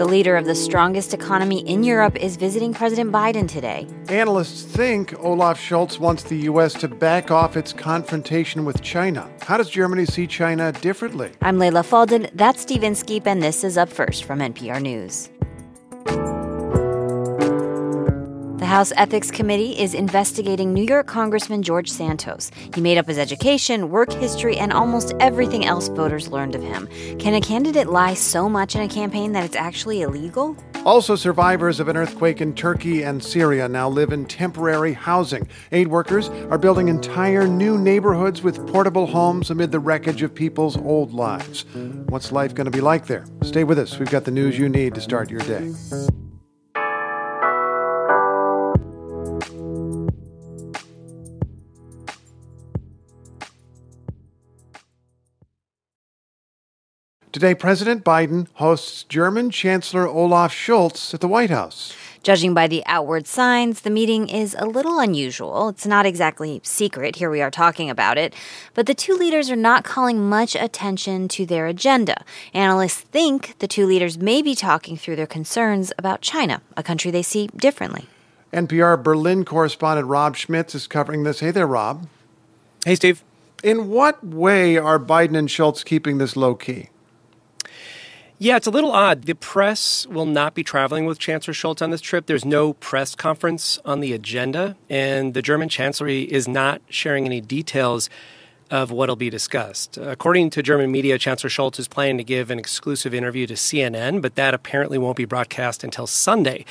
The leader of the strongest economy in Europe is visiting President Biden today. Analysts think Olaf Scholz wants the U.S. to back off its confrontation with China. How does Germany see China differently? I'm Leila Fadel. That's Steve Inskeep, and this is Up First from NPR News. House Ethics Committee is investigating New York Congressman George Santos. He made up his education, work history, and almost everything else voters learned of him. Can a candidate lie so much in a campaign that it's actually illegal? Also, survivors of an earthquake in Turkey and Syria now live in temporary housing. Aid workers are building entire new neighborhoods with portable homes amid the wreckage of people's old lives. What's life going to be like there? Stay with us. We've got the news you need to start your day. Today, President Biden hosts German Chancellor Olaf Scholz at the White House. Judging by the outward signs, the meeting is a little unusual. It's not exactly secret. Here we are talking about it. But the two leaders are not calling much attention to their agenda. Analysts think the two leaders may be talking through their concerns about China, a country they see differently. NPR Berlin correspondent Rob Schmitz is covering this. Hey there, Rob. Hey, Steve. In what way are Biden and Scholz keeping this low key? Yeah, it's a little odd. The press will not be traveling with Chancellor Scholz on this trip. There's no press conference on the agenda, and the German Chancellery is not sharing any details of what'll be discussed. According to German media, Chancellor Scholz is planning to give an exclusive interview to CNN, but that apparently won't be broadcast until Sunday.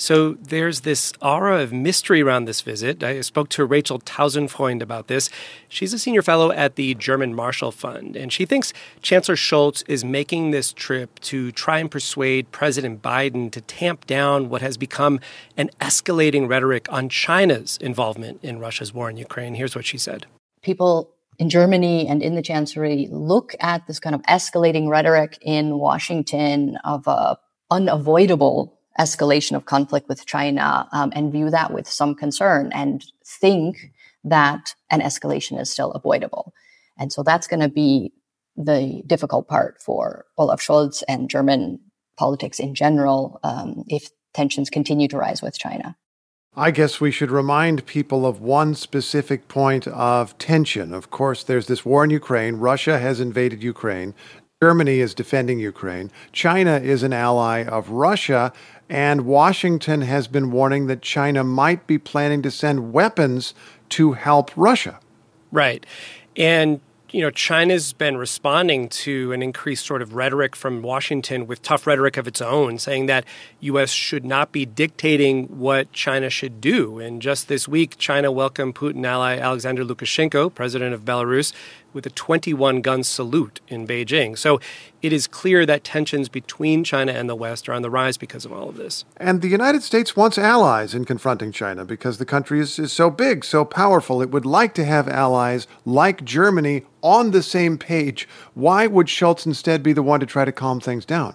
So there's this aura of mystery around this visit. I spoke to Rachel Tausendfreund about this. She's a senior fellow at the German Marshall Fund, and she thinks Chancellor Scholz is making this trip to try and persuade President Biden to tamp down what has become an escalating rhetoric on China's involvement in Russia's war in Ukraine. Here's what she said. People in Germany and in the Chancellery look at this kind of escalating rhetoric in Washington of a unavoidable escalation of conflict with China um, and view that with some concern and think that an escalation is still avoidable. And so that's going to be the difficult part for Olaf Scholz and German politics in general um, if tensions continue to rise with China. I guess we should remind people of one specific point of tension. Of course, there's this war in Ukraine. Russia has invaded Ukraine. Germany is defending Ukraine. China is an ally of Russia. And Washington has been warning that China might be planning to send weapons to help Russia. Right. And you know, China's been responding to an increased sort of rhetoric from Washington with tough rhetoric of its own, saying that U.S. should not be dictating what China should do. And just this week, China welcomed Putin ally Alexander Lukashenko, president of Belarus, with a 21 gun salute in Beijing. So it is clear that tensions between China and the West are on the rise because of all of this. And the United States wants allies in confronting China because the country is, is so big, so powerful. It would like to have allies like Germany on the same page. Why would Scholz instead be the one to try to calm things down?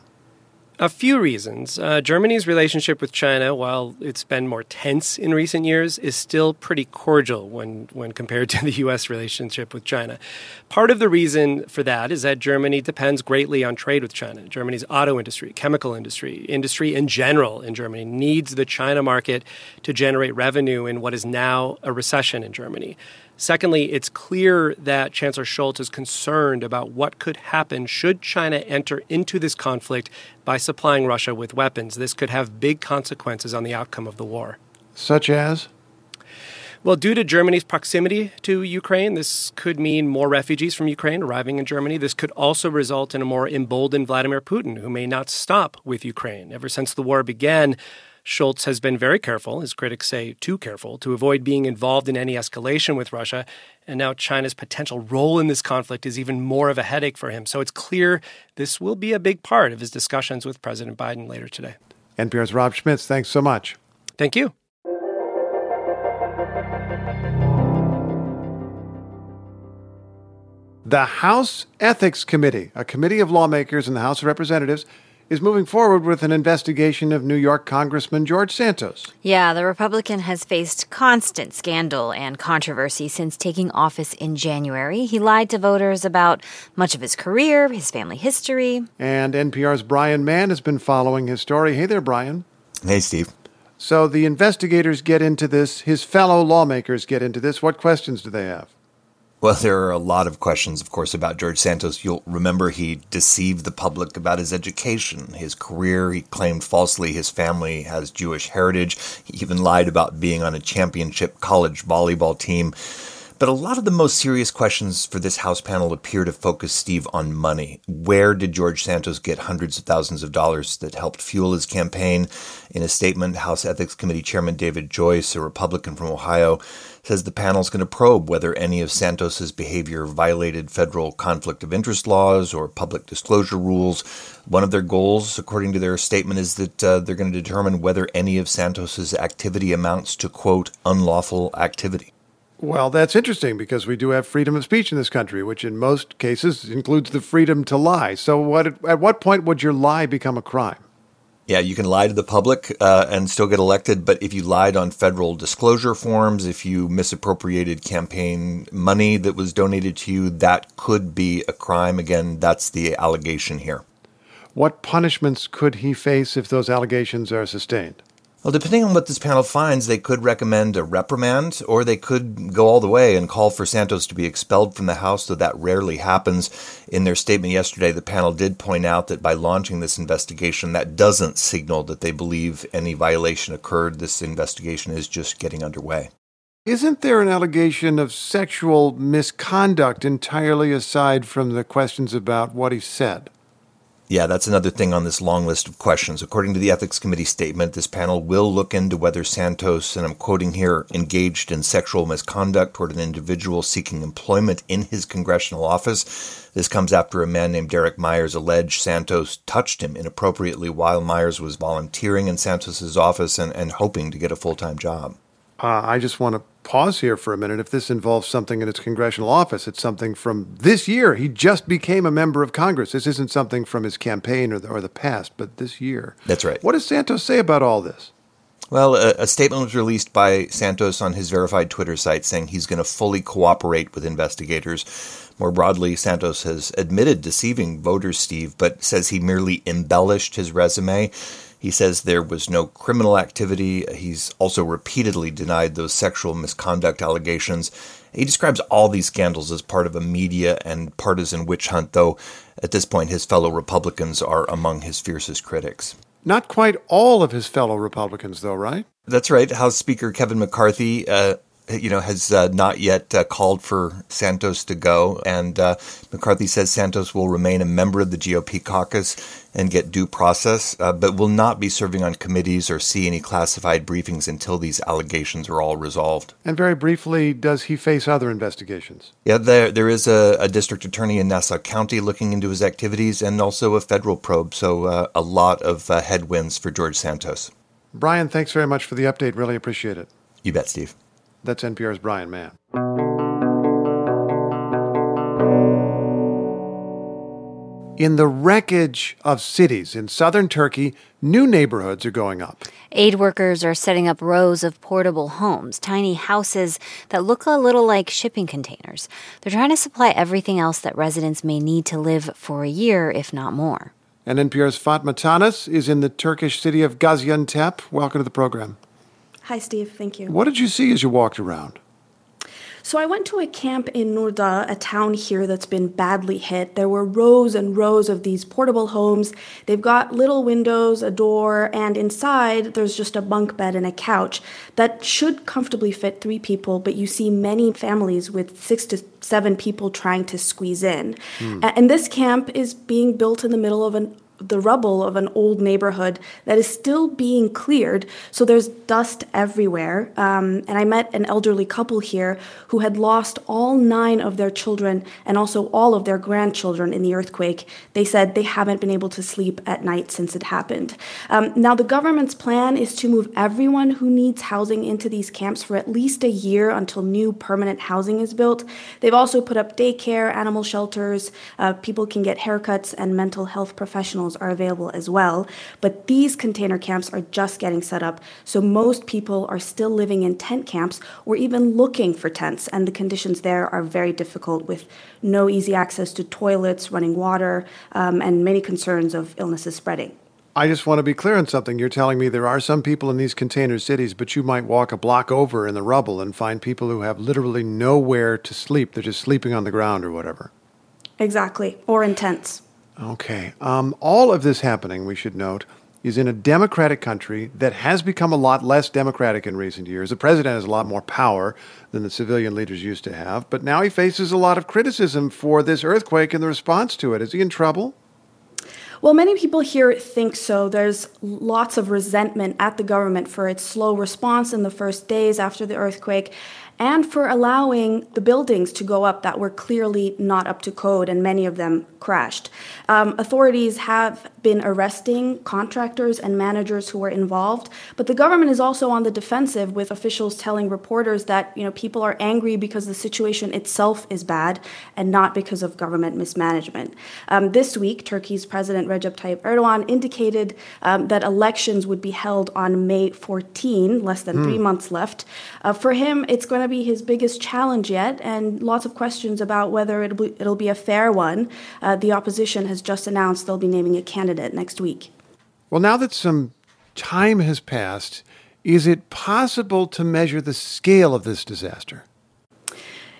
A few reasons. Uh, Germany's relationship with China, while it's been more tense in recent years, is still pretty cordial when, when compared to the U.S. relationship with China. Part of the reason for that is that Germany depends greatly on trade with China. Germany's auto industry, chemical industry, industry in general in Germany needs the China market to generate revenue in what is now a recession in Germany. Secondly, it's clear that Chancellor Scholz is concerned about what could happen should China enter into this conflict by supplying Russia with weapons. This could have big consequences on the outcome of the war. Such as? Well, due to Germany's proximity to Ukraine, this could mean more refugees from Ukraine arriving in Germany. This could also result in a more emboldened Vladimir Putin, who may not stop with Ukraine. Ever since the war began, Scholz has been very careful, his critics say too careful, to avoid being involved in any escalation with Russia. And now China's potential role in this conflict is even more of a headache for him. So it's clear this will be a big part of his discussions with President Biden later today. NPR's Rob Schmitz, thanks so much. Thank you. The House Ethics Committee, a committee of lawmakers in the House of Representatives, is moving forward with an investigation of New York Congressman George Santos. Yeah, the Republican has faced constant scandal and controversy since taking office in January. He lied to voters about much of his career, his family history. And NPR's Brian Mann has been following his story. Hey there, Brian. Hey, Steve. So the investigators get into this, his fellow lawmakers get into this. What questions do they have? Well, there are a lot of questions, of course, about George Santos. You'll remember he deceived the public about his education, his career. He claimed falsely his family has Jewish heritage. He even lied about being on a championship college volleyball team. But a lot of the most serious questions for this House panel appear to focus, Steve, on money. Where did George Santos get hundreds of thousands of dollars that helped fuel his campaign? In a statement, House Ethics Committee Chairman David Joyce, a Republican from Ohio, says the panel is going to probe whether any of Santos's behavior violated federal conflict of interest laws or public disclosure rules. One of their goals, according to their statement, is that uh, they're going to determine whether any of Santos's activity amounts to, quote, unlawful activity. Well, that's interesting because we do have freedom of speech in this country, which in most cases includes the freedom to lie. So, what, at what point would your lie become a crime? Yeah, you can lie to the public uh, and still get elected, but if you lied on federal disclosure forms, if you misappropriated campaign money that was donated to you, that could be a crime. Again, that's the allegation here. What punishments could he face if those allegations are sustained? Well, depending on what this panel finds, they could recommend a reprimand, or they could go all the way and call for Santos to be expelled from the House, though that rarely happens. In their statement yesterday, the panel did point out that by launching this investigation, that doesn't signal that they believe any violation occurred. This investigation is just getting underway. Isn't there an allegation of sexual misconduct entirely aside from the questions about what he said? Yeah, that's another thing on this long list of questions. According to the Ethics Committee statement, this panel will look into whether Santos, and I'm quoting here, engaged in sexual misconduct toward an individual seeking employment in his congressional office. This comes after a man named Derek Myers alleged Santos touched him inappropriately while Myers was volunteering in Santos's office and, and hoping to get a full time job. Uh, I just want to pause here for a minute. If this involves something in its congressional office, it's something from this year. He just became a member of Congress. This isn't something from his campaign or the, or the past, but this year. That's right. What does Santos say about all this? Well, a, a, statement was released by Santos on his verified Twitter site saying he's going to fully cooperate with investigators. More broadly, Santos has admitted deceiving voters, Steve, but says he merely embellished his resume he says there was no criminal activity. He's also repeatedly denied those sexual misconduct allegations. He describes all these scandals as part of a media and partisan witch hunt, though at this point his fellow Republicans are among his fiercest critics. Not quite all of his fellow Republicans, though, right? That's right. House Speaker Kevin McCarthy uh, you know, has uh, not yet uh, called for Santos to go. And uh, McCarthy says Santos will remain a member of the GOP caucus and get due process, uh, but will not be serving on committees or see any classified briefings until these allegations are all resolved. And very briefly, does he face other investigations? Yeah, there there is a, a district attorney in Nassau County looking into his activities, and also a federal probe. So uh, a lot of uh, headwinds for George Santos. Brian, thanks very much for the update. Really appreciate it. You bet, Steve. That's NPR's Brian Mann. In the wreckage of cities in southern Turkey, new neighborhoods are going up. Aid workers are setting up rows of portable homes, tiny houses that look a little like shipping containers. They're trying to supply everything else that residents may need to live for a year, if not more. And NPR's Fatma Tanis is in the Turkish city of Gaziantep. Welcome to the program. Hi, Steve. Thank you. What did you see as you walked around? So I went to a camp in Nurda, a town here that's been badly hit. There were rows and rows of these portable homes. They've got little windows, a door, and inside there's just a bunk bed and a couch that should comfortably fit three people, but you see many families with six to seven people trying to squeeze in. Mm. And this camp is being built in the middle of an the rubble of an old neighborhood that is still being cleared. So there's dust everywhere. Um, and I met an elderly couple here who had lost all nine of their children and also all of their grandchildren in the earthquake. They said they haven't been able to sleep at night since it happened. Um, now, the government's plan is to move everyone who needs housing into these camps for at least a year until new permanent housing is built. They've also put up daycare, animal shelters. Uh, people can get haircuts, and mental health professionals are available as well. But these container camps are just getting set up, so most people are still living in tent camps or even looking for tents, and the conditions there are very difficult with no easy access to toilets, running water, um, and many concerns of illnesses spreading. I just want to be clear on something. You're telling me there are some people in these container cities, but you might walk a block over in the rubble and find people who have literally nowhere to sleep. They're just sleeping on the ground or whatever. Exactly, or in tents. Okay. Um, all of this happening, we should note, is in a democratic country that has become a lot less democratic in recent years. The president has a lot more power than the civilian leaders used to have, but now he faces a lot of criticism for this earthquake and the response to it. Is he in trouble? Well, many people here think so. There's lots of resentment at the government for its slow response in the first days after the earthquake and for allowing the buildings to go up that were clearly not up to code, and many of them crashed. Um, authorities have been arresting contractors and managers who were involved, but the government is also on the defensive with officials telling reporters that you know people are angry because the situation itself is bad and not because of government mismanagement. Um, this week, Turkey's President Recep Tayyip Erdogan indicated um, that elections would be held on May 14, less than mm. three months left. Uh, for him, it's going to be his biggest challenge yet, and lots of questions about whether it'll be, it'll be a fair one. Uh, the opposition has just announced they'll be naming a candidate next week. Well, now that some time has passed, is it possible to measure the scale of this disaster?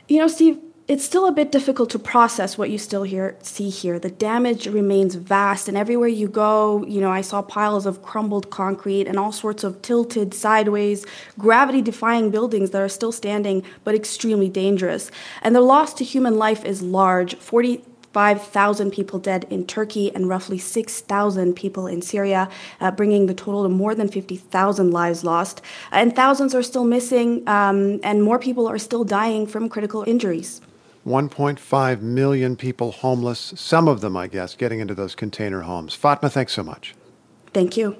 You know, Steve, it's still a bit difficult to process what you still here see here. The damage remains vast, and everywhere you go, you know, I saw piles of crumbled concrete and all sorts of tilted, sideways, gravity-defying buildings that are still standing but extremely dangerous. And the loss to human life is large. 45,000 people dead in Turkey and roughly 6,000 people in Syria, uh, bringing the total to more than 50,000 lives lost. And thousands are still missing, um, and more people are still dying from critical injuries. 1.5 million people homeless, some of them, I guess, getting into those container homes. Fatma, thanks so much. Thank you.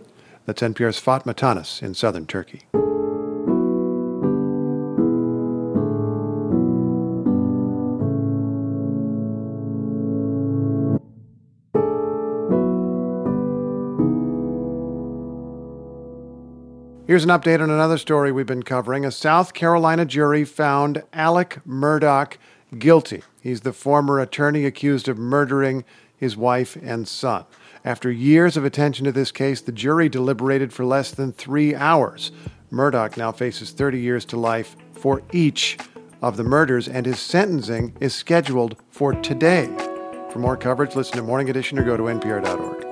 That's NPR's Fatma Tanis in southern Turkey. Here's an update on another story we've been covering. A South Carolina jury found Alex Murdaugh guilty. He's the former attorney accused of murdering his wife and son. After years of attention to this case, the jury deliberated for less than three hours. Murdaugh now faces 30 years to life for each of the murders, and his sentencing is scheduled for today. For more coverage, listen to Morning Edition or go to npr.org.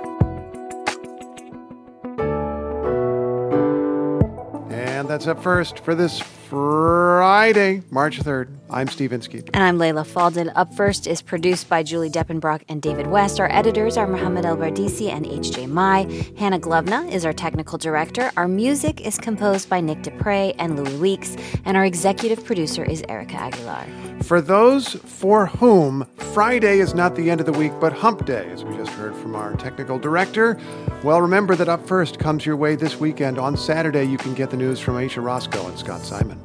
And that's up first for this Friday, March 3rd. I'm Steve Inskeep. And I'm Leila Fadel. Up First is produced by Julie Depenbrock and David West. Our editors are Mohamad ElBardicy and H.J. Mai. Hannah Gluvna is our technical director. Our music is composed by Nick DePrey and Louis Weeks. And our executive producer is Erica Aguilar. For those for whom Friday is not the end of the week, but hump day, as we just heard from our technical director, well, remember that Up First comes your way this weekend. On Saturday, you can get the news from Ayesha Rascoe and Scott Simon.